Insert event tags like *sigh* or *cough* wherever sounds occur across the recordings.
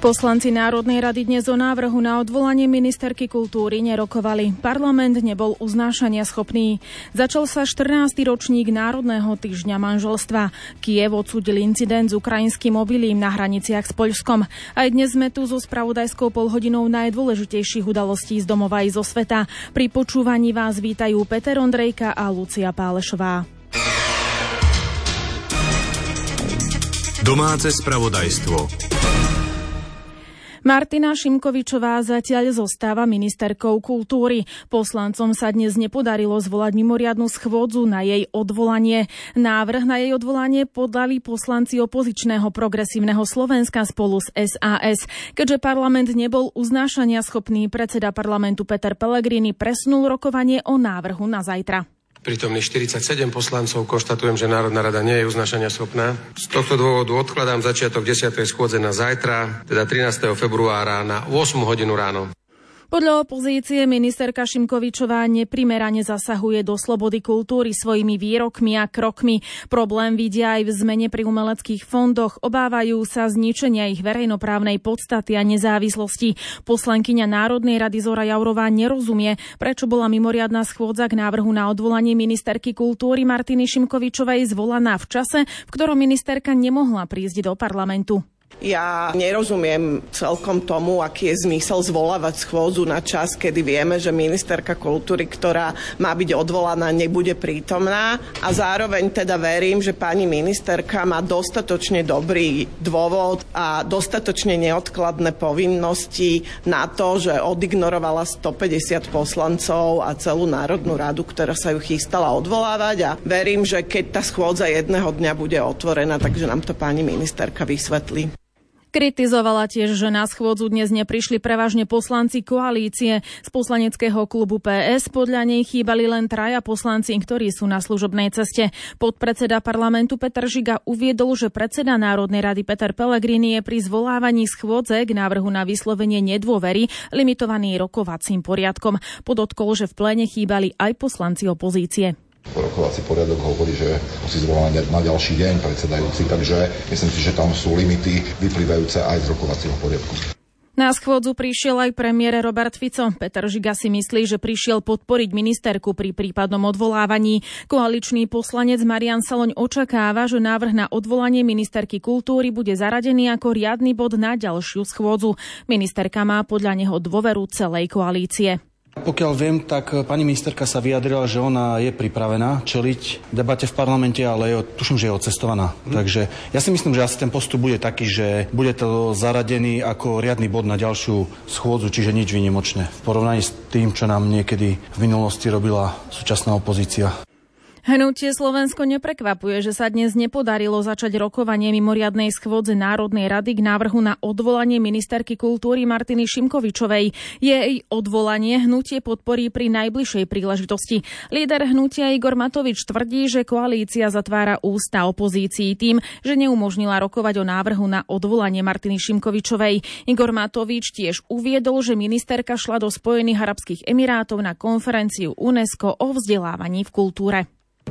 Poslanci Národnej rady dnes o návrhu na odvolanie ministerky kultúry nerokovali. Parlament nebol uznášania schopný. Začal sa 14. ročník Národného týždňa manželstva. Kiev odsúdil incident s ukrajinským obilím na hraniciach s Poľskom. Aj dnes sme tu so spravodajskou polhodinou najdôležitejších udalostí z domova i zo sveta. Pri počúvaní vás vítajú Peter Ondrejka a Lucia Pálešová. Domáce spravodajstvo. Martina Šimkovičová zatiaľ zostáva ministerkou kultúry. Poslancom sa dnes nepodarilo zvolať mimoriadnu schôdzu na jej odvolanie. Návrh na jej odvolanie podali poslanci opozičného progresívneho Slovenska spolu s SAS. Keďže parlament nebol uznášania schopný, predseda parlamentu Peter Pellegrini presnul rokovanie o návrhu na zajtra. Prítomných 47 poslancov konštatujem, že Národná rada nie je uznašania schopná. Z tohto dôvodu odkladám začiatok 10. schôdze na zajtra, teda 13. februára na 8 hodinu ráno. Podľa opozície ministerka Šimkovičová neprimerane zasahuje do slobody kultúry svojimi výrokmi a krokmi. Problém vidia aj v zmene pri umeleckých fondoch. Obávajú sa zničenia ich verejnoprávnej podstaty a nezávislosti. Poslankyňa Národnej rady Zora Jaurová nerozumie, prečo bola mimoriadná schôdza k návrhu na odvolanie ministerky kultúry Martiny Šimkovičovej zvolaná v čase, v ktorom ministerka nemohla prísť do parlamentu. Ja nerozumiem celkom tomu, aký je zmysel zvolávať schôdzu na čas, kedy vieme, že ministerka kultúry, ktorá má byť odvolaná, nebude prítomná a zároveň teda verím, že pani ministerka má dostatočne dobrý dôvod a dostatočne neodkladné povinnosti na to, že odignorovala 150 poslancov a celú Národnú radu, ktorá sa ju chystala odvolávať a verím, že keď tá schôdza jedného dňa bude otvorená, takže nám to pani ministerka vysvetlí. Kritizovala tiež, že na schôdzu dnes neprišli prevažne poslanci koalície. Z poslaneckého klubu PS podľa nej chýbali len traja poslanci, ktorí sú na služobnej ceste. Podpredseda parlamentu Peter Žiga uviedol, že predseda Národnej rady Peter Pellegrini je pri zvolávaní schôdze k návrhu na vyslovenie nedôvery limitovaný rokovacím poriadkom. Podotkol, že v pléne chýbali aj poslanci opozície. Rokovací poriadok hovorí, že musí zvolávať na ďalší deň predsedajúci, takže myslím si, že tam sú limity vyplývajúce aj z rokovacieho poriadku. Na schôdzu prišiel aj premiér Robert Fico. Peter Žiga si myslí, že prišiel podporiť ministerku pri prípadnom odvolávaní. Koaličný poslanec Marian Saloň očakáva, že návrh na odvolanie ministerky kultúry bude zaradený ako riadny bod na ďalšiu schôdzu. Ministerka má podľa neho dôveru celej koalície. Pokiaľ viem, tak pani ministerka sa vyjadrila, že ona je pripravená čeliť debate v parlamente, ale je, tuším, že je odcestovaná. Hmm. Takže ja si myslím, že asi ten postup bude taký, že bude to zaradený ako riadny bod na ďalšiu schôdzu, čiže nič výnimočné v porovnaní s tým, čo nám niekedy v minulosti robila súčasná opozícia. Hnutie Slovensko neprekvapuje, že sa dnes nepodarilo začať rokovanie mimoriadnej schôdze Národnej rady k návrhu na odvolanie ministerky kultúry Martiny Šimkovičovej. Jej odvolanie hnutie podporí pri najbližšej príležitosti. Líder hnutia Igor Matovič tvrdí, že koalícia zatvára ústa opozícii tým, že neumožnila rokovať o návrhu na odvolanie Martiny Šimkovičovej. Igor Matovič tiež uviedol, že ministerka šla do Spojených Arabských Emirátov na konferenciu UNESCO o vzdelávaní v kultúre.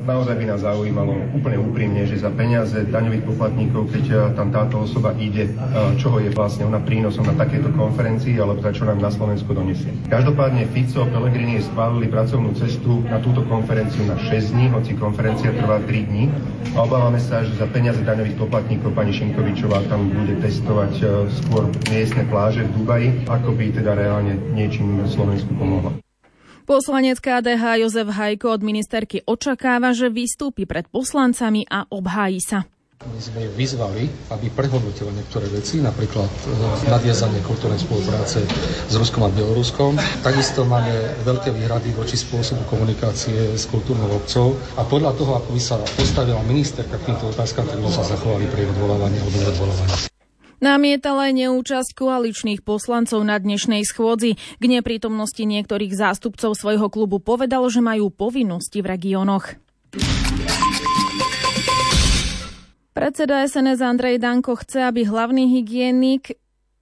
Naozaj by nás zaujímalo úplne úprimne, že za peniaze daňových poplatníkov, keď eh, tam táto osoba ide, eh, čoho je vlastne ona prínosom na takéto konferencii, alebo za čo nám na Slovensku donesie. Každopádne Fico a Pellegrini schválili pracovnú cestu na túto konferenciu na 6 dní, hoci konferencia trvá 3 dní. A obávame sa, že za peniaze daňových poplatníkov pani Šinkovičová tam bude testovať eh, skôr miestne pláže v Dubaji, ako by teda reálne niečím Slovensku pomohla. Poslanec KDH Jozef Hajko od ministerky očakáva, že vystúpi pred poslancami a obhájí sa. My sme ju vyzvali, aby prehodnotila niektoré veci, napríklad e, nadviazanie kultúrnej spolupráce s Ruskom a Bieloruskom. Takisto máme veľké výhrady voči spôsobu komunikácie s kultúrnou obcov a podľa toho, ako by sa postavila ministerka k týmto otázkam, tak by sa zachovali pri odvolávaní alebo neodvolávaní. Namietala aj neúčasť koaličných poslancov na dnešnej schôdzi. K neprítomnosti niektorých zástupcov svojho klubu povedal, že majú povinnosti v regiónoch. Predseda SNS Andrej Danko chce, aby hlavný hygienik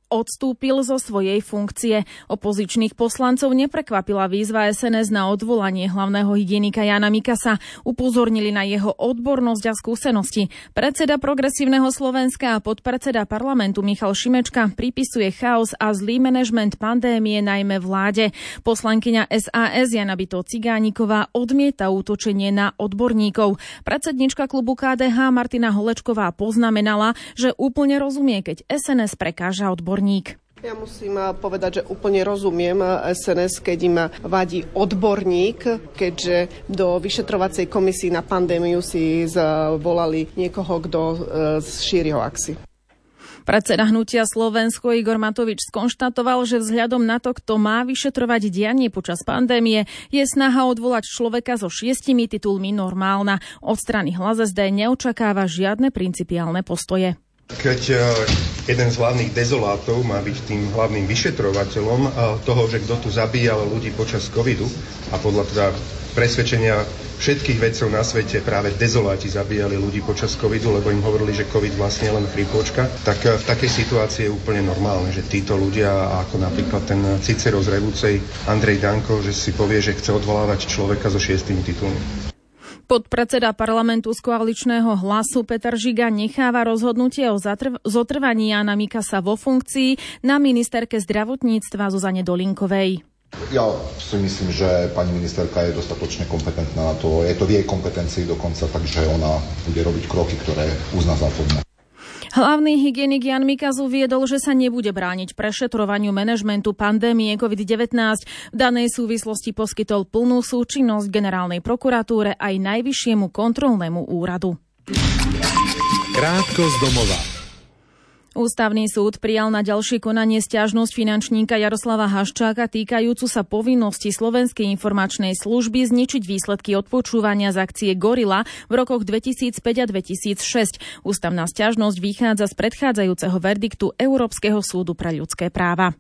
odstúpil zo svojej funkcie. Opozičných poslancov neprekvapila výzva SNS na odvolanie hlavného hygienika Jana Mikasa. Upozornili na jeho odbornosť a skúsenosti. Predseda Progresívneho Slovenska a podpredseda parlamentu Michal Šimečka pripisuje chaos a zlý manažment pandémie najmä vláde. Poslankyňa SAS Jana Bito Cigániková odmieta útočenie na odborníkov. Predsednička klubu KDH Martina Holečková poznamenala, že úplne rozumie, keď SNS prekáža odborník. Ja musím eh, povedať, že úplne rozumiem SNS, eh, keď im vadí odborník, keďže do vyšetrovacej komisii na pandémiu si zvolali niekoho, kto eh, šíri hoaxi. Predseda hnutia Slovensko Igor Matovič skonštatoval, že vzhľadom na to, kto má vyšetrovať dianie počas pandémie, je snaha odvolať človeka so šiestimi titulmi normálna. Od strany hlas SD neočakáva žiadne principiálne postoje. Keď e, jeden z hlavných dezolátov má byť tým hlavným vyšetrovateľom e, toho, že kto tu zabíjal ľudí počas covidu a podľa teda presvedčenia všetkých vedcov na svete práve dezoláti zabíjali ľudí počas covidu, lebo im hovorili, že covid vlastne je len chrípočka, tak e, v takej situácii je úplne normálne, že títo ľudia, ako napríklad ten Cicero z Revúcej, Andrej Danko, že si povie, že chce odvolávať človeka so šiestými titulmi. Podpredseda parlamentu z koaličného hlasu Peter Žiga necháva rozhodnutie o zatrv- zotrvaní Jana Mikasa vo funkcii na ministerke zdravotníctva Zuzane Dolinkovej. Ja si myslím, že pani ministerka je dostatočne kompetentná na to. Je to v jej kompetencii dokonca, takže ona bude robiť kroky, ktoré uzná za vhodné. Hlavný hygienik Jan Mikaz uviedol, že sa nebude brániť prešetrovaniu manažmentu pandémie COVID-19. V danej súvislosti poskytol plnú súčinnosť generálnej prokuratúre aj najvyššiemu kontrolnému úradu. Krátko z domova. Ústavný súd prijal na ďalšie konanie stiažnosť finančníka Jaroslava Haščáka týkajúcu sa povinnosti Slovenskej informačnej služby zničiť výsledky odpočúvania z akcie Gorila v rokoch 2005 a 2006. Ústavná stiažnosť vychádza z predchádzajúceho verdiktu Európskeho súdu pre ľudské práva.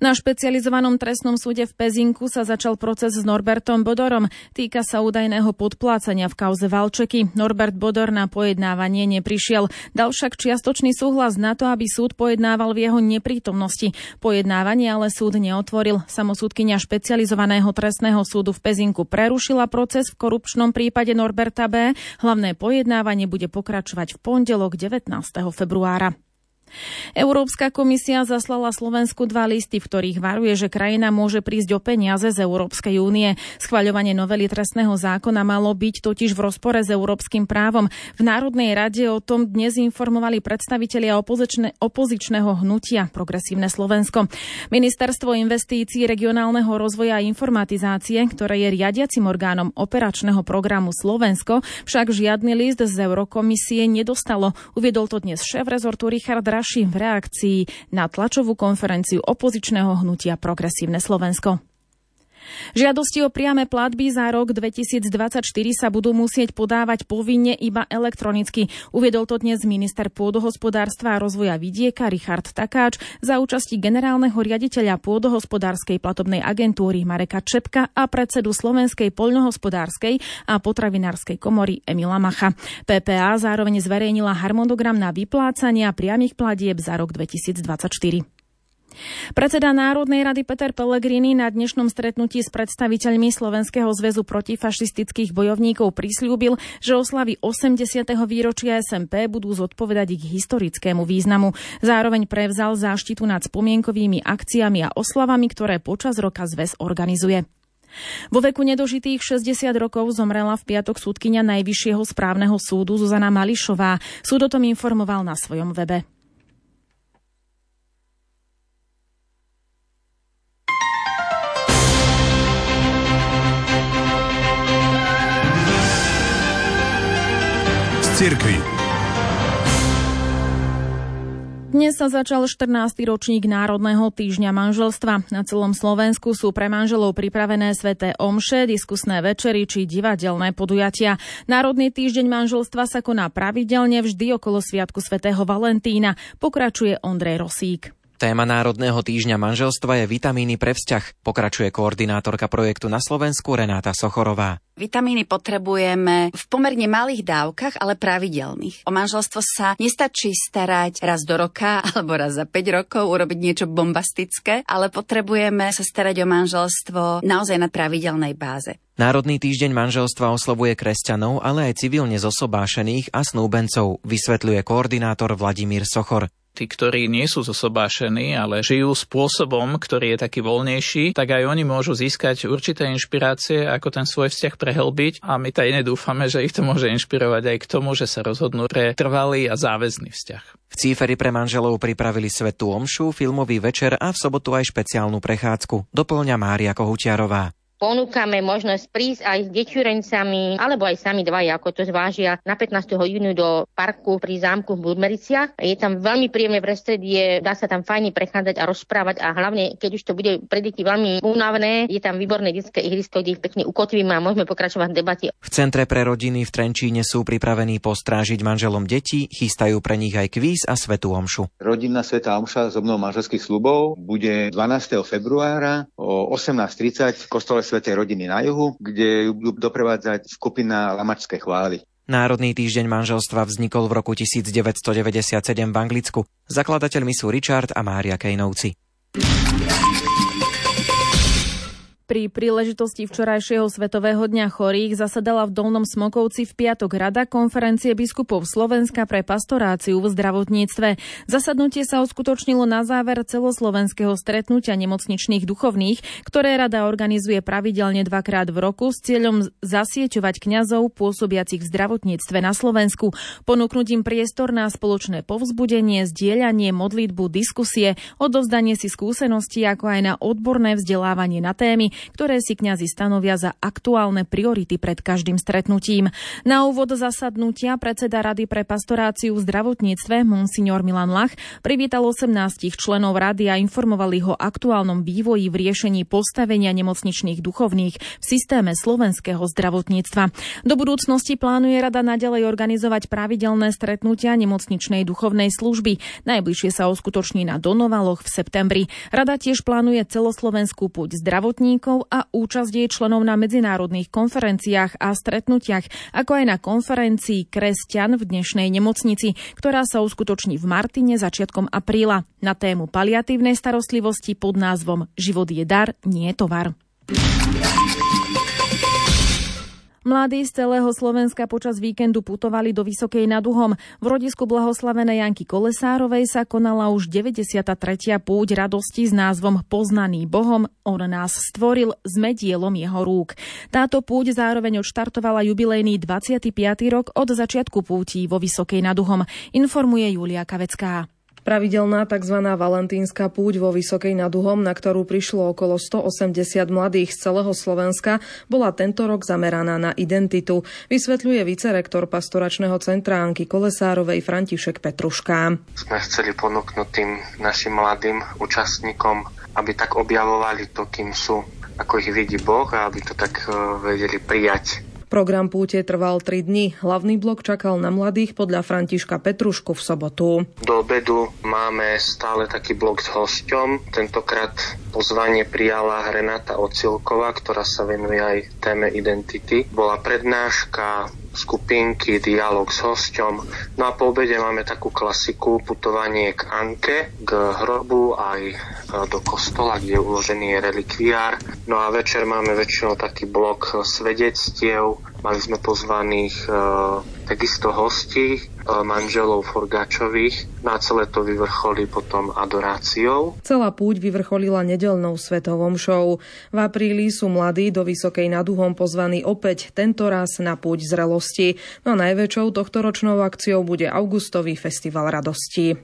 Na špecializovanom trestnom súde v Pezinku sa začal proces s Norbertom Bodorom. Týka sa údajného podplácania v kauze Valčeky. Norbert Bodor na pojednávanie neprišiel. Dal však čiastočný súhlas na to, aby súd pojednával v jeho neprítomnosti. Pojednávanie ale súd neotvoril. Samosúdkynia špecializovaného trestného súdu v Pezinku prerušila proces v korupčnom prípade Norberta B. Hlavné pojednávanie bude pokračovať v pondelok 19. februára. Európska komisia zaslala Slovensku dva listy, v ktorých varuje, že krajina môže prísť o peniaze z Európskej únie. Schvaľovanie novely trestného zákona malo byť totiž v rozpore s európskym právom. V Národnej rade o tom dnes informovali predstavitelia opozične, opozičného hnutia Progresívne Slovensko. Ministerstvo investícií, regionálneho rozvoja a informatizácie, ktoré je riadiacim orgánom operačného programu Slovensko, však žiadny list z Eurokomisie nedostalo. Uviedol to dnes šéf rezortu Richard Rašín v reakcii na tlačovú konferenciu opozičného hnutia Progresívne Slovensko. Žiadosti o priame platby za rok 2024 sa budú musieť podávať povinne iba elektronicky. Uviedol to dnes minister pôdohospodárstva a rozvoja vidieka Richard Takáč za účasti generálneho riaditeľa pôdohospodárskej platobnej agentúry Mareka Čepka a predsedu Slovenskej poľnohospodárskej a potravinárskej komory Emila Macha. PPA zároveň zverejnila harmonogram na vyplácania priamých platieb za rok 2024. Predseda Národnej rady Peter Pellegrini na dnešnom stretnutí s predstaviteľmi Slovenského zväzu protifašistických bojovníkov prislúbil, že oslavy 80. výročia SMP budú zodpovedať ich historickému významu. Zároveň prevzal záštitu nad spomienkovými akciami a oslavami, ktoré počas roka zväz organizuje. Vo veku nedožitých 60 rokov zomrela v piatok súdkynia Najvyššieho správneho súdu Zuzana Mališová. Súd o tom informoval na svojom webe. Dnes sa začal 14. ročník Národného týždňa manželstva. Na celom Slovensku sú pre manželov pripravené sveté omše, diskusné večery či divadelné podujatia. Národný týždeň manželstva sa koná pravidelne vždy okolo Sviatku svätého Valentína, pokračuje Ondrej Rosík. Téma Národného týždňa manželstva je vitamíny pre vzťah, pokračuje koordinátorka projektu na Slovensku Renáta Sochorová. Vitamíny potrebujeme v pomerne malých dávkach, ale pravidelných. O manželstvo sa nestačí starať raz do roka *laughs* alebo raz za 5 rokov, urobiť niečo bombastické, ale potrebujeme sa starať o manželstvo naozaj na pravidelnej báze. Národný týždeň manželstva oslovuje kresťanov, ale aj civilne zosobášených a snúbencov, vysvetľuje koordinátor Vladimír Sochor tí, ktorí nie sú zosobášení, ale žijú spôsobom, ktorý je taký voľnejší, tak aj oni môžu získať určité inšpirácie, ako ten svoj vzťah prehlbiť a my tajne dúfame, že ich to môže inšpirovať aj k tomu, že sa rozhodnú pre trvalý a záväzný vzťah. V Cíferi pre manželov pripravili svetú omšu, filmový večer a v sobotu aj špeciálnu prechádzku. Doplňa Mária Kohutiarová. Ponúkame možnosť prísť aj s deťurencami, alebo aj sami dvaja, ako to zvážia na 15. júniu do parku pri zámku v Burmericiach. Je tam veľmi príjemné prostredie, dá sa tam fajne prechádzať a rozprávať a hlavne, keď už to bude pre deti veľmi únavné, je tam výborné detské ihrisko, kde ich pekne ukotvíme a môžeme pokračovať v debate. V Centre pre rodiny v Trenčíne sú pripravení postrážiť manželom detí, chystajú pre nich aj kvíz a svetú omšu. Rodinná svetá omša z obnovom manželských slubov bude 12. februára o 18.30 v kostole Svetej rodiny na juhu, kde ju doprevádzať skupina Lamačské chvály. Národný týždeň manželstva vznikol v roku 1997 v Anglicku. Zakladateľmi sú Richard a Mária Kejnovci. Pri príležitosti včorajšieho Svetového dňa chorých zasadala v Dolnom Smokovci v piatok Rada konferencie biskupov Slovenska pre pastoráciu v zdravotníctve. Zasadnutie sa uskutočnilo na záver celoslovenského stretnutia nemocničných duchovných, ktoré Rada organizuje pravidelne dvakrát v roku s cieľom zasieťovať kňazov pôsobiacich v zdravotníctve na Slovensku, ponúknutím priestor na spoločné povzbudenie, zdieľanie, modlitbu, diskusie, odovzdanie si skúseností, ako aj na odborné vzdelávanie na témy, ktoré si kňazi stanovia za aktuálne priority pred každým stretnutím. Na úvod zasadnutia predseda Rady pre pastoráciu v zdravotníctve Monsignor Milan Lach privítal 18 členov rady a informovali ho o aktuálnom vývoji v riešení postavenia nemocničných duchovných v systéme slovenského zdravotníctva. Do budúcnosti plánuje rada naďalej organizovať pravidelné stretnutia nemocničnej duchovnej služby. Najbližšie sa uskutoční na Donovaloch v septembri. Rada tiež plánuje celoslovenskú púť zdravotníkov rečníkov a účasť jej členov na medzinárodných konferenciách a stretnutiach, ako aj na konferencii Kresťan v dnešnej nemocnici, ktorá sa uskutoční v Martine začiatkom apríla na tému paliatívnej starostlivosti pod názvom Život je dar, nie tovar. Mladí z celého Slovenska počas víkendu putovali do Vysokej nad Uhom. V rodisku blahoslavenej Janky Kolesárovej sa konala už 93. púť radosti s názvom Poznaný Bohom, on nás stvoril s medielom jeho rúk. Táto púť zároveň odštartovala jubilejný 25. rok od začiatku púti vo Vysokej nad Uhom, informuje Julia Kavecká. Pravidelná tzv. valentínska púť vo Vysokej nad Uhom, na ktorú prišlo okolo 180 mladých z celého Slovenska, bola tento rok zameraná na identitu, vysvetľuje vicerektor pastoračného centra Anky Kolesárovej František Petrušká. Sme chceli ponúknuť tým našim mladým účastníkom, aby tak objavovali to, kým sú, ako ich vidí Boh a aby to tak eh, vedeli prijať Program púte trval 3 dni. Hlavný blok čakal na mladých podľa Františka Petrušku v sobotu. Do obedu máme stále taký blok s hosťom. Tentokrát pozvanie prijala Renata Ocilková, ktorá sa venuje aj téme identity. Bola prednáška, skupinky, dialog s hosťom. No a po obede máme takú klasiku putovanie k Anke, k hrobu aj e, do kostola, kde je uložený relikviár. No a večer máme väčšinou taký blok svedectiev. Mali sme pozvaných e, takisto hostí, e, manželov Forgáčových. Na celé to vyvrcholí potom adoráciou. Celá púť vyvrcholila nedelnou svetovom show. V apríli sú mladí do Vysokej nad Uhom pozvaní opäť, tento raz na púť zrelosti. No najväčšou tohtoročnou akciou bude augustový festival radosti.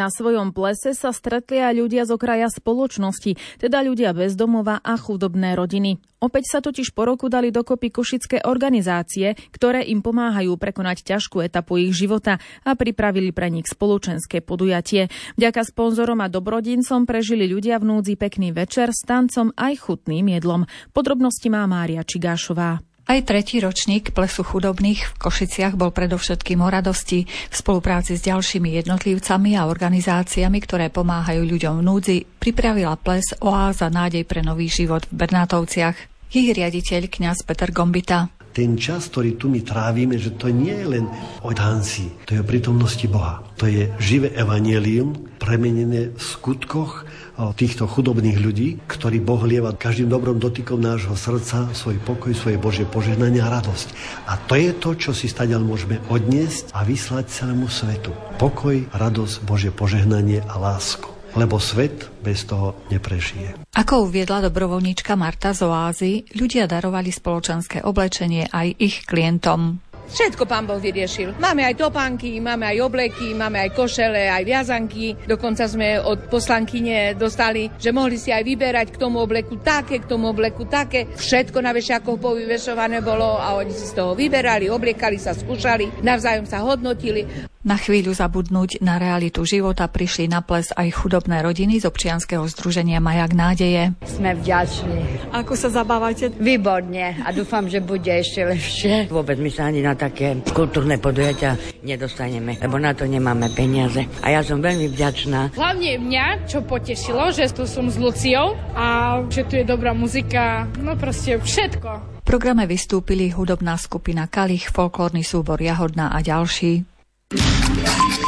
Na svojom plese sa stretli aj ľudia z okraja spoločnosti, teda ľudia bez domova a chudobné rodiny. Opäť sa totiž po roku dali dokopy košické organizácie, ktoré im pomáhajú prekonať ťažkú etapu ich života a pripravili pre nich spoločenské podujatie. Vďaka sponzorom a dobrodincom prežili ľudia v núdzi pekný večer s tancom aj chutným jedlom. Podrobnosti má Mária Čigášová. Aj tretí ročník plesu chudobných v Košiciach bol predovšetkým o radosti v spolupráci s ďalšími jednotlivcami a organizáciami, ktoré pomáhajú ľuďom v núdzi, pripravila ples Oáza nádej pre nový život v Bernátovciach. Ich riaditeľ kňaz Peter Gombita ten čas, ktorý tu my trávime, že to nie je len o tanci, to je o prítomnosti Boha. To je živé evanielium, premenené v skutkoch týchto chudobných ľudí, ktorí Boh lieva každým dobrom dotykom nášho srdca svoj pokoj, svoje Božie požehnanie a radosť. A to je to, čo si stadiaľ môžeme odniesť a vyslať celému svetu. Pokoj, radosť, Božie požehnanie a lásku lebo svet bez toho neprežije. Ako uviedla dobrovoľníčka Marta z Oázy, ľudia darovali spoločenské oblečenie aj ich klientom. Všetko pán Boh vyriešil. Máme aj topánky, máme aj obleky, máme aj košele, aj viazanky. Dokonca sme od poslankyne dostali, že mohli si aj vyberať k tomu obleku také, k tomu obleku také. Všetko na vešiakoch povyvešované bolo a oni si z toho vyberali, obliekali sa, skúšali, navzájom sa hodnotili. Na chvíľu zabudnúť na realitu života prišli na ples aj chudobné rodiny z občianskeho združenia Majak nádeje. Sme vďační. Ako sa zabávate? Výborne a dúfam, že bude ešte lepšie. Vôbec my sa ani na také kultúrne podujatia nedostaneme, lebo na to nemáme peniaze. A ja som veľmi vďačná. Hlavne mňa, čo potešilo, že tu som s Luciou a že tu je dobrá muzika, no proste všetko. V programe vystúpili hudobná skupina Kalich, folklórny súbor Jahodná a ďalší. Yeah.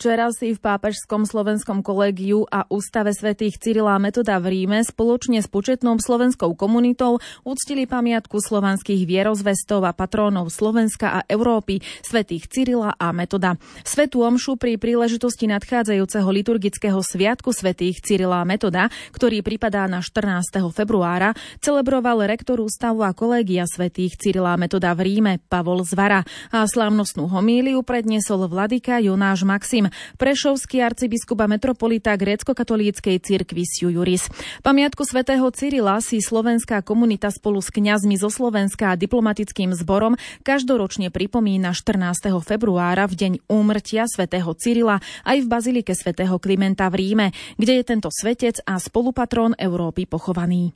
Včera si v Pápežskom slovenskom kolegiu a Ústave svätých Cyrila Metoda v Ríme spoločne s početnou slovenskou komunitou uctili pamiatku slovanských vierozvestov a patrónov Slovenska a Európy, svätých Cyrila a Metoda. Svetu omšu pri príležitosti nadchádzajúceho liturgického sviatku svätých Cyrila a Metoda, ktorý pripadá na 14. februára, celebroval rektor ústavu a kolégia svätých Cyrila a Metoda v Ríme Pavol Zvara a slávnostnú homíliu predniesol vladyka Jonáš Maxim, prešovský arcibiskup a metropolita grécko-katolíckej cirkvi Siu Juris. Pamiatku svätého Cyrila si slovenská komunita spolu s kňazmi zo Slovenska a diplomatickým zborom každoročne pripomína 14. februára v deň úmrtia svätého Cyrila aj v bazilike svätého Klimenta v Ríme, kde je tento svetec a spolupatrón Európy pochovaný.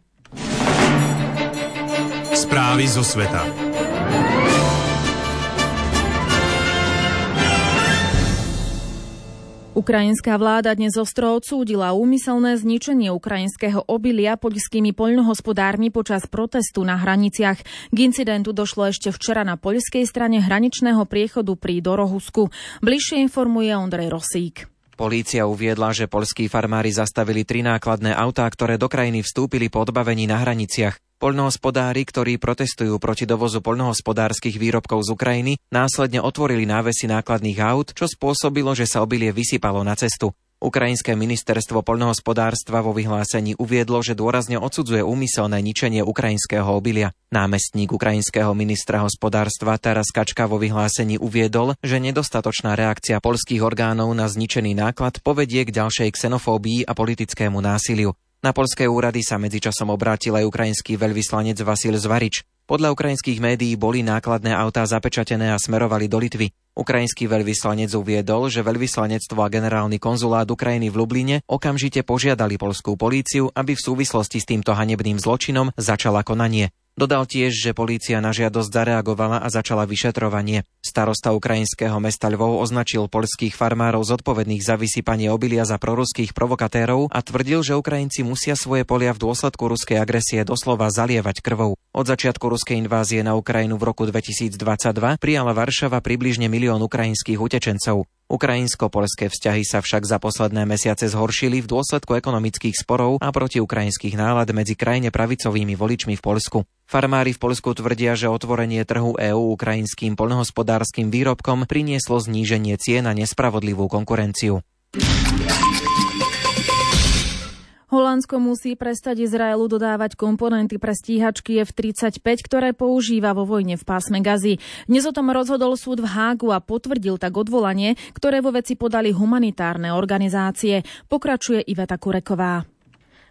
Správy zo sveta. Ukrajinská vláda dnes ostro odsúdila úmyselné zničenie ukrajinského obilia poľskými poľnohospodármi počas protestu na hraniciach. K incidentu došlo ešte včera na poľskej strane hraničného priechodu pri Dorohusku. Bližšie informuje Ondrej Rosík. Polícia uviedla, že polskí farmári zastavili tri nákladné autá, ktoré do krajiny vstúpili po odbavení na hraniciach. Poľnohospodári, ktorí protestujú proti dovozu poľnohospodárskych výrobkov z Ukrajiny, následne otvorili návesy nákladných aut, čo spôsobilo, že sa obilie vysypalo na cestu. Ukrajinské ministerstvo poľnohospodárstva vo vyhlásení uviedlo, že dôrazne odsudzuje úmyselné ničenie ukrajinského obilia. Námestník ukrajinského ministra hospodárstva Taras Kačka vo vyhlásení uviedol, že nedostatočná reakcia polských orgánov na zničený náklad povedie k ďalšej xenofóbii a politickému násiliu. Na polské úrady sa medzičasom obrátil aj ukrajinský veľvyslanec Vasil Zvarič. Podľa ukrajinských médií boli nákladné autá zapečatené a smerovali do Litvy. Ukrajinský veľvyslanec uviedol, že veľvyslanectvo a generálny konzulát Ukrajiny v Lubline okamžite požiadali polskú políciu, aby v súvislosti s týmto hanebným zločinom začala konanie. Dodal tiež, že polícia na žiadosť zareagovala a začala vyšetrovanie. Starosta ukrajinského mesta Lvov označil polských farmárov zodpovedných za vysypanie obilia za proruských provokatérov a tvrdil, že Ukrajinci musia svoje polia v dôsledku ruskej agresie doslova zalievať krvou. Od začiatku ruskej invázie na Ukrajinu v roku 2022 prijala Varšava približne milión ukrajinských utečencov. Ukrajinsko-polské vzťahy sa však za posledné mesiace zhoršili v dôsledku ekonomických sporov a protiukrajinských nálad medzi krajine pravicovými voličmi v Polsku. Farmári v Polsku tvrdia, že otvorenie trhu EÚ ukrajinským poľnohospodárskym výrobkom prinieslo zníženie cien a nespravodlivú konkurenciu. Holandsko musí prestať Izraelu dodávať komponenty pre stíhačky F-35, ktoré používa vo vojne v pásme Gazy. Dnes o tom rozhodol súd v Hágu a potvrdil tak odvolanie, ktoré vo veci podali humanitárne organizácie. Pokračuje Iveta Kureková.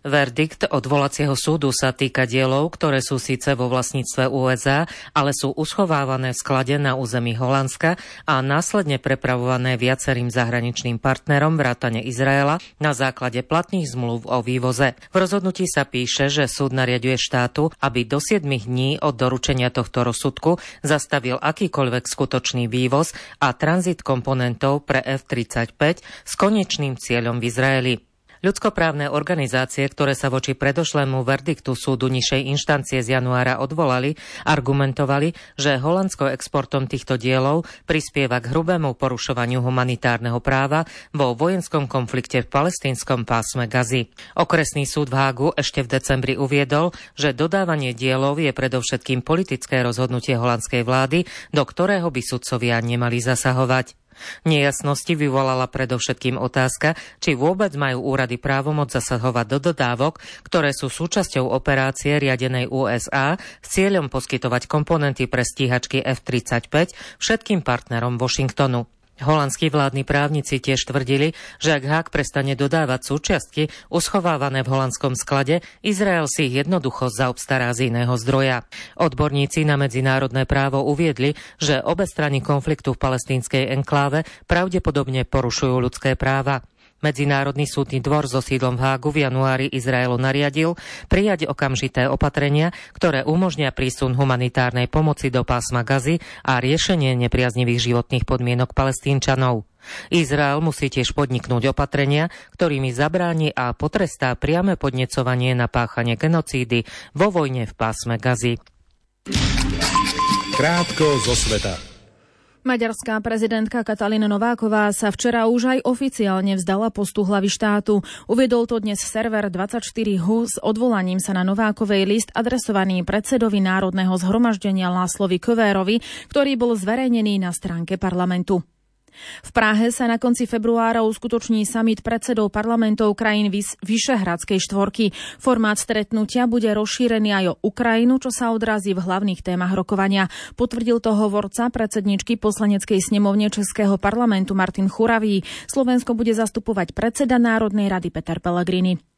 Verdikt odvolacieho súdu sa týka dielov, ktoré sú síce vo vlastníctve USA, ale sú uschovávané v sklade na území Holandska a následne prepravované viacerým zahraničným partnerom vrátane Izraela na základe platných zmluv o vývoze. V rozhodnutí sa píše, že súd nariaduje štátu, aby do 7 dní od doručenia tohto rozsudku zastavil akýkoľvek skutočný vývoz a tranzit komponentov pre F-35 s konečným cieľom v Izraeli. Ľudskoprávne organizácie, ktoré sa voči predošlému verdiktu súdu nižšej inštancie z januára odvolali, argumentovali, že Holandsko exportom týchto dielov prispieva k hrubému porušovaniu humanitárneho práva vo vojenskom konflikte v palestínskom pásme Gazy. Okresný súd v Hágu ešte v decembri uviedol, že dodávanie dielov je predovšetkým politické rozhodnutie holandskej vlády, do ktorého by sudcovia nemali zasahovať. Nejasnosti vyvolala predovšetkým otázka, či vôbec majú úrady právomoc zasahovať do dodávok, ktoré sú súčasťou operácie riadenej USA s cieľom poskytovať komponenty pre stíhačky F-35 všetkým partnerom Washingtonu. Holandskí vládni právnici tiež tvrdili, že ak Hák prestane dodávať súčiastky uschovávané v holandskom sklade, Izrael si ich jednoducho zaobstará z iného zdroja. Odborníci na medzinárodné právo uviedli, že obe strany konfliktu v palestínskej enkláve pravdepodobne porušujú ľudské práva. Medzinárodný súdny dvor so sídlom v Hágu v januári Izraelu nariadil prijať okamžité opatrenia, ktoré umožnia prísun humanitárnej pomoci do pásma Gazy a riešenie nepriaznivých životných podmienok palestínčanov. Izrael musí tiež podniknúť opatrenia, ktorými zabráni a potrestá priame podnecovanie na páchanie genocídy vo vojne v pásme Gazy. Krátko zo sveta. Maďarská prezidentka Katalina Nováková sa včera už aj oficiálne vzdala postu hlavy štátu. Uviedol to dnes server 24 HU s odvolaním sa na Novákovej list adresovaný predsedovi Národného zhromaždenia Láslovi Kovérovi, ktorý bol zverejnený na stránke parlamentu. V Prahe sa na konci februára uskutoční summit predsedov parlamentov krajín Vyšehradskej štvorky. Formát stretnutia bude rozšírený aj o Ukrajinu, čo sa odrazí v hlavných témach rokovania. Potvrdil to hovorca predsedničky poslaneckej snemovne Českého parlamentu Martin Churavý. Slovensko bude zastupovať predseda Národnej rady Peter Pellegrini.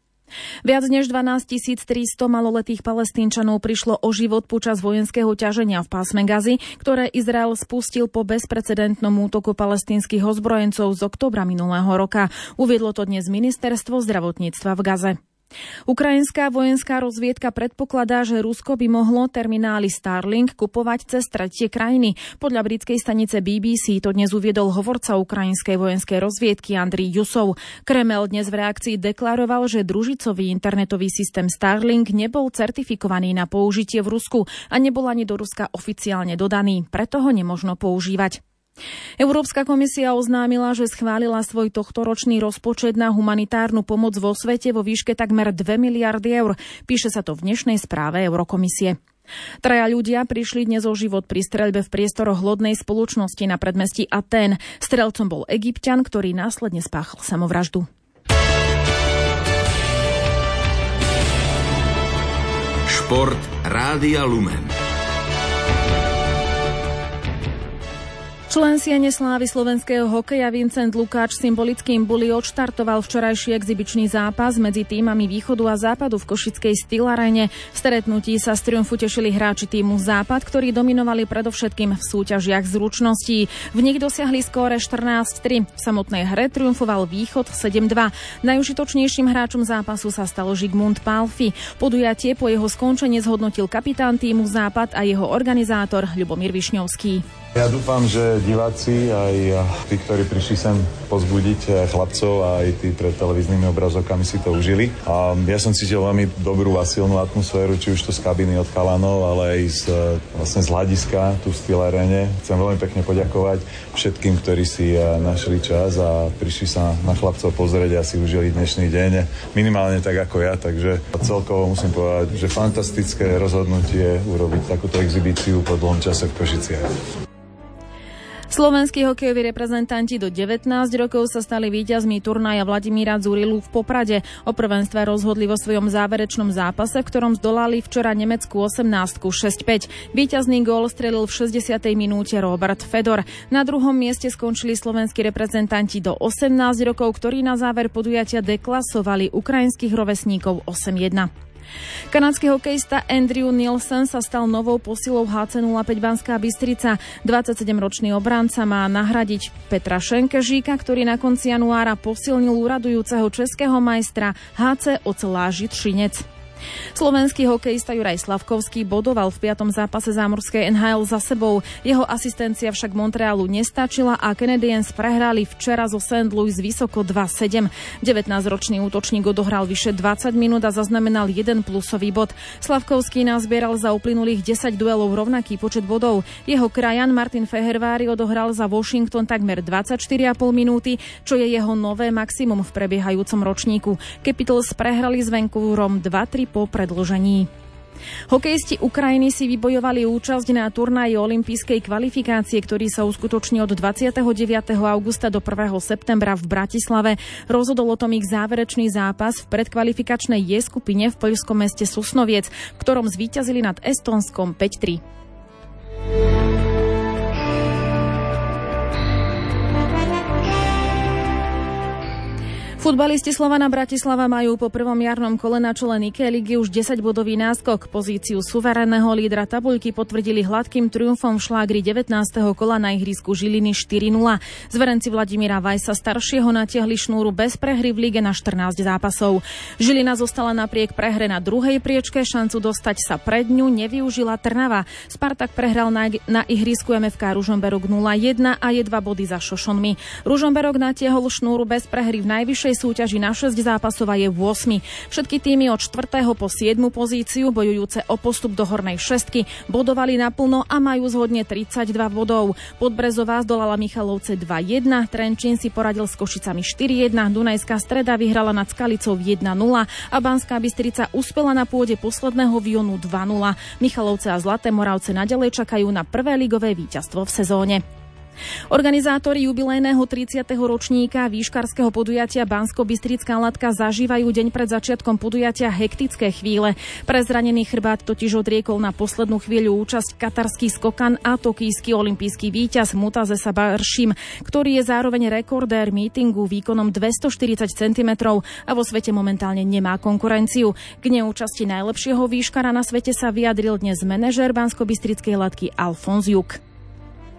Viac než 12 300 maloletých palestínčanov prišlo o život počas vojenského ťaženia v pásme Gazy, ktoré Izrael spustil po bezprecedentnom útoku palestínskych ozbrojencov z oktobra minulého roka. Uviedlo to dnes ministerstvo zdravotníctva v Gaze. Ukrajinská vojenská rozviedka predpokladá, že Rusko by mohlo terminály Starlink kupovať cez tretie krajiny. Podľa britskej stanice BBC to dnes uviedol hovorca ukrajinskej vojenskej rozviedky Andriy Jusov. Kremel dnes v reakcii deklaroval, že družicový internetový systém Starlink nebol certifikovaný na použitie v Rusku a nebol ani do Ruska oficiálne dodaný, preto ho nemožno používať. Európska komisia oznámila, že schválila svoj tohtoročný rozpočet na humanitárnu pomoc vo svete vo výške takmer 2 miliardy eur. Píše sa to v dnešnej správe Eurokomisie. Traja ľudia prišli dnes o život pri streľbe v priestoroch lodnej spoločnosti na predmestí Atén. Strelcom bol egyptian, ktorý následne spáchal samovraždu. Šport Rádia Lumen. Člen Siene slávy slovenského hokeja Vincent Lukáč symbolickým buli odštartoval včorajší exibičný zápas medzi týmami východu a západu v Košickej Stylarene. V stretnutí sa z triumfu tešili hráči týmu Západ, ktorí dominovali predovšetkým v súťažiach zručností. V nich dosiahli skóre 14-3. V samotnej hre triumfoval východ 7-2. Najužitočnejším hráčom zápasu sa stalo Žigmund Palfi. Podujatie po jeho skončení zhodnotil kapitán týmu Západ a jeho organizátor Ľubomír Višňovský. Ja dúfam, že diváci aj tí, ktorí prišli sem pozbudiť eh, chlapcov a aj tí pred televíznymi obrazovkami si to užili. A ja som cítil veľmi dobrú a silnú atmosféru, či už to z kabiny od chalanov, ale aj z, eh, vlastne z hľadiska tu v Stilerene. Chcem veľmi pekne poďakovať všetkým, ktorí si eh, našli čas a prišli sa na chlapcov pozrieť a si užili dnešný deň. Minimálne tak ako ja, takže celkovo musím povedať, že fantastické rozhodnutie urobiť takúto exibíciu po dlhom čase v Košiciach. Slovenskí hokejoví reprezentanti do 19 rokov sa stali víťazmi turnaja Vladimíra Zurilu v Poprade. O prvenstve rozhodli vo svojom záverečnom zápase, v ktorom zdolali včera Nemecku 18 6-5. Víťazný gól strelil v 60. minúte Robert Fedor. Na druhom mieste skončili slovenskí reprezentanti do 18 rokov, ktorí na záver podujatia deklasovali ukrajinských rovesníkov 8-1. Kanadský hokejista Andrew Nielsen sa stal novou posilou HC05 Banská Bystrica. 27-ročný obránca má nahradiť Petra Šenkežíka, ktorý na konci januára posilnil uradujúceho českého majstra HC Oceláži Třinec. Slovenský hokejista Juraj Slavkovský bodoval v piatom zápase zámorskej NHL za sebou. Jeho asistencia však Montrealu nestačila a Canadiens prehrali včera zo St. Louis vysoko 2-7. 19-ročný útočník odohral vyše 20 minút a zaznamenal jeden plusový bod. Slavkovský nazbieral za uplynulých 10 duelov rovnaký počet bodov. Jeho krajan Martin Fehervári odohral za Washington takmer 24,5 minúty, čo je jeho nové maximum v prebiehajúcom ročníku. Capitals prehrali s Vancouverom 2-3 po predložení. Hokejisti Ukrajiny si vybojovali účasť na turnaji olympijskej kvalifikácie, ktorý sa uskutoční od 29. augusta do 1. septembra v Bratislave. Rozhodol o tom ich záverečný zápas v predkvalifikačnej je skupine v poľskom meste Susnoviec, v ktorom zvíťazili nad Estonskom 5-3. Futbalisti Slovana Bratislava majú po prvom jarnom kole na čele Nike ligy už 10-bodový náskok. Pozíciu suverénneho lídra tabuľky potvrdili hladkým triumfom v šlágri 19. kola na ihrisku Žiliny 4-0. Zverenci Vladimíra Vajsa staršieho natiahli šnúru bez prehry v lige na 14 zápasov. Žilina zostala napriek prehre na druhej priečke, šancu dostať sa pred ňu nevyužila Trnava. Spartak prehral na, na ihrisku MFK Ružomberok 0-1 a je dva body za Šošonmi. Ružomberok natiahol šnúru bez prehry v najvyššej súťaži na 6 zápasov a je v 8. Všetky týmy od 4. po 7. pozíciu bojujúce o postup do hornej šestky bodovali naplno a majú zhodne 32 bodov. Podbrezová zdolala Michalovce 2-1, Trenčín si poradil s Košicami 4-1, Dunajská streda vyhrala nad Skalicou 1-0 a Banská Bystrica uspela na pôde posledného Vionu 2-0. Michalovce a Zlaté Moravce nadalej čakajú na prvé ligové víťazstvo v sezóne. Organizátori jubilejného 30. ročníka výškarského podujatia Bansko-Bystrická latka zažívajú deň pred začiatkom podujatia hektické chvíle. Pre zranený chrbát totiž odriekol na poslednú chvíľu účasť katarský skokan a tokijský olimpijský víťaz Mutaze Sabaršim, ktorý je zároveň rekordér mítingu výkonom 240 cm a vo svete momentálne nemá konkurenciu. K neúčasti najlepšieho výškara na svete sa vyjadril dnes manažer Bansko-Bystrickej latky Alfons Juk.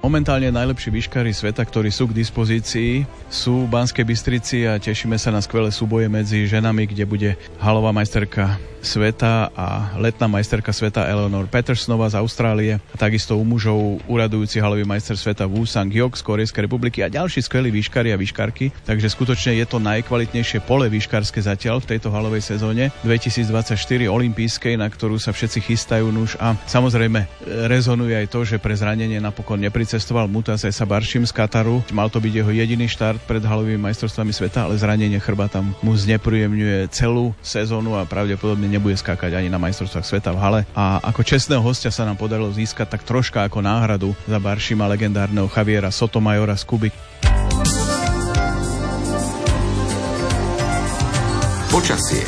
Momentálne najlepší výškári sveta, ktorí sú k dispozícii, sú v Banskej Bystrici a tešíme sa na skvelé súboje medzi ženami, kde bude halová majsterka sveta a letná majsterka sveta Eleanor Petersonova z Austrálie a takisto u mužov uradujúci halový majster sveta Wu Sang Hyok z Korejskej republiky a ďalší skvelí výškari a výškarky. Takže skutočne je to najkvalitnejšie pole výškarské zatiaľ v tejto halovej sezóne 2024 olympijskej, na ktorú sa všetci chystajú nuž a samozrejme rezonuje aj to, že pre zranenie napokon nepricestoval Mutas Esa Baršim z Kataru. Mal to byť jeho jediný štart pred halovými majstrovstvami sveta, ale zranenie chrba tam mu znepríjemňuje celú sezónu a pravdepodobne nebude skákať ani na majstrovstvách sveta v hale. A ako čestného hostia sa nám podarilo získať tak troška ako náhradu za Baršima legendárneho Javiera Sotomajora z Kuby. Počasie.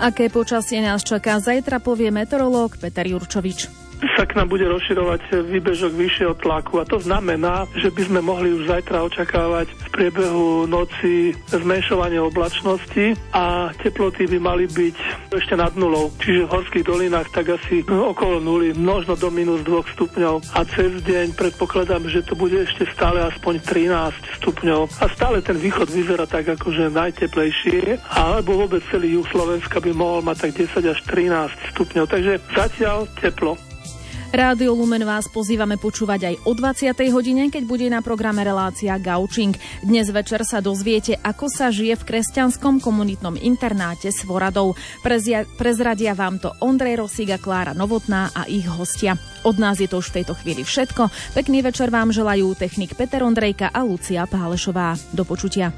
Aké počasie nás čaká zajtra, povie meteorológ Peter Jurčovič sa k nám bude rozširovať výbežok vyššieho tlaku a to znamená, že by sme mohli už zajtra očakávať v priebehu noci zmenšovanie oblačnosti a teploty by mali byť ešte nad nulou. Čiže v horských dolinách tak asi okolo nuly, možno do minus 2 stupňov a cez deň predpokladám, že to bude ešte stále aspoň 13 stupňov a stále ten východ vyzerá tak akože najteplejšie alebo vôbec celý juh Slovenska by mohol mať tak 10 až 13 stupňov. Takže zatiaľ teplo. Rádio Lumen vás pozývame počúvať aj o 20. hodine, keď bude na programe relácia Gaučing. Dnes večer sa dozviete, ako sa žije v kresťanskom komunitnom internáte s Voradou. Prezia, prezradia vám to Ondrej Rosík a Klára Novotná a ich hostia. Od nás je to už v tejto chvíli všetko. Pekný večer vám želajú technik Peter Ondrejka a Lucia Pálešová. Do počutia.